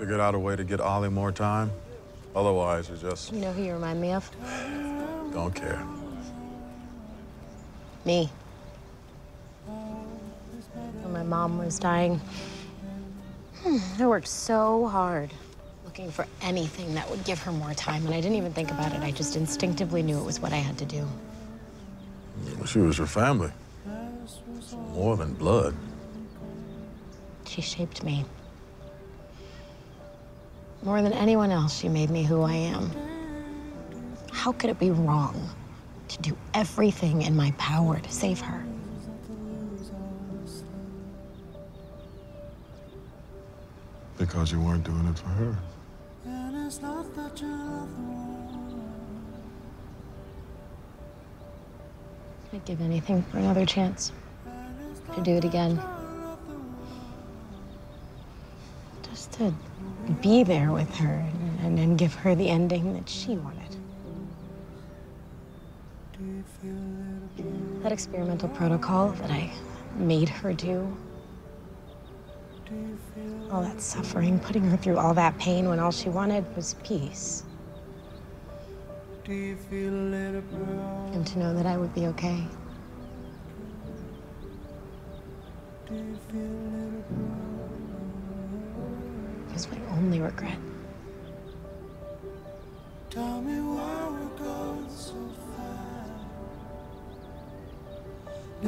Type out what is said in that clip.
figured out a way to get Ollie more time? Otherwise, you just You know who you remind me of? don't care. Me. When my mom was dying, hmm, I worked so hard looking for anything that would give her more time, and I didn't even think about it. I just instinctively knew it was what I had to do. She was your family. More than blood. She shaped me. More than anyone else, she made me who I am. How could it be wrong to do everything in my power to save her? Because you weren't doing it for her. I'd give anything for another chance to do it again. Just to be there with her and, and, give her the ending that she wanted. That experimental protocol that I made her do. All that suffering, putting her through all that pain when all she wanted was peace. And to know that I would be okay. Was my only regret.